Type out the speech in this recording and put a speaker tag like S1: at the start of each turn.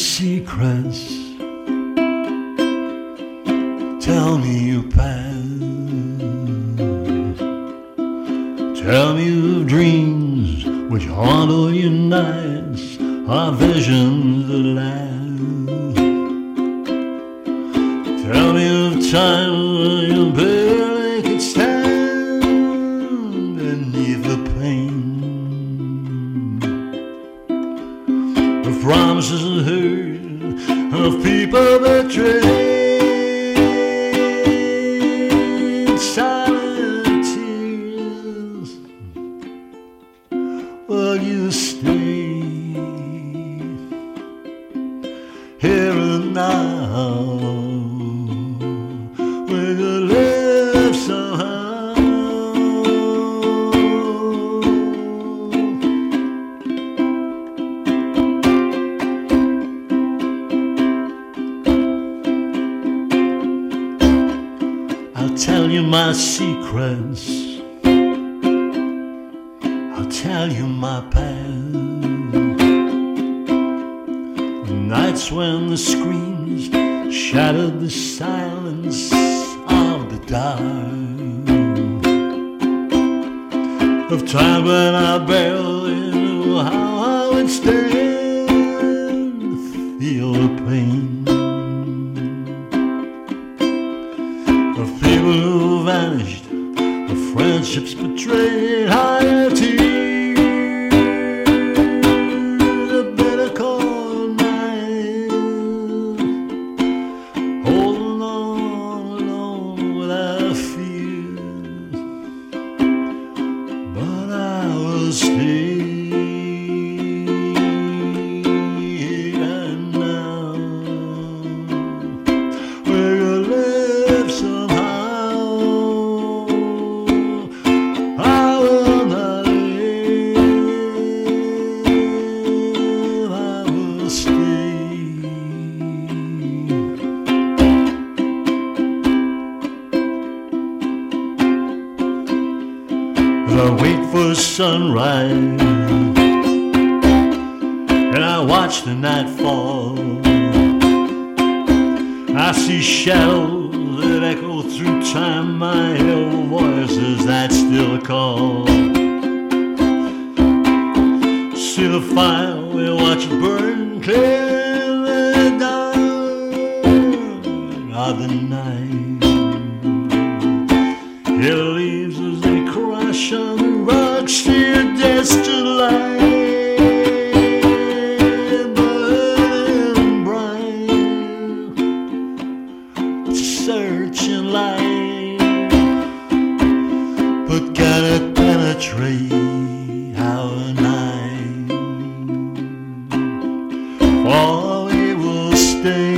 S1: secrets. Tell me your past. Tell me of dreams which haunt all your nights, are visions that last. Tell me of times promises unheard, of people betrayed, silent tears. Will you stay here and now? Tell you my secrets. I'll tell you my past. The nights when the screams shattered the silence of the dark. Of time when I barely knew how I would stand people who vanished, of friendships betrayed, higher tears, a bitter cold night, holding on alone without fear, but I will stay. Sunrise and I watch the night fall. I see shadows that echo through time. I hear voices that still call. See the fire, we watch it burn clear the dark of the night. Wally will stay.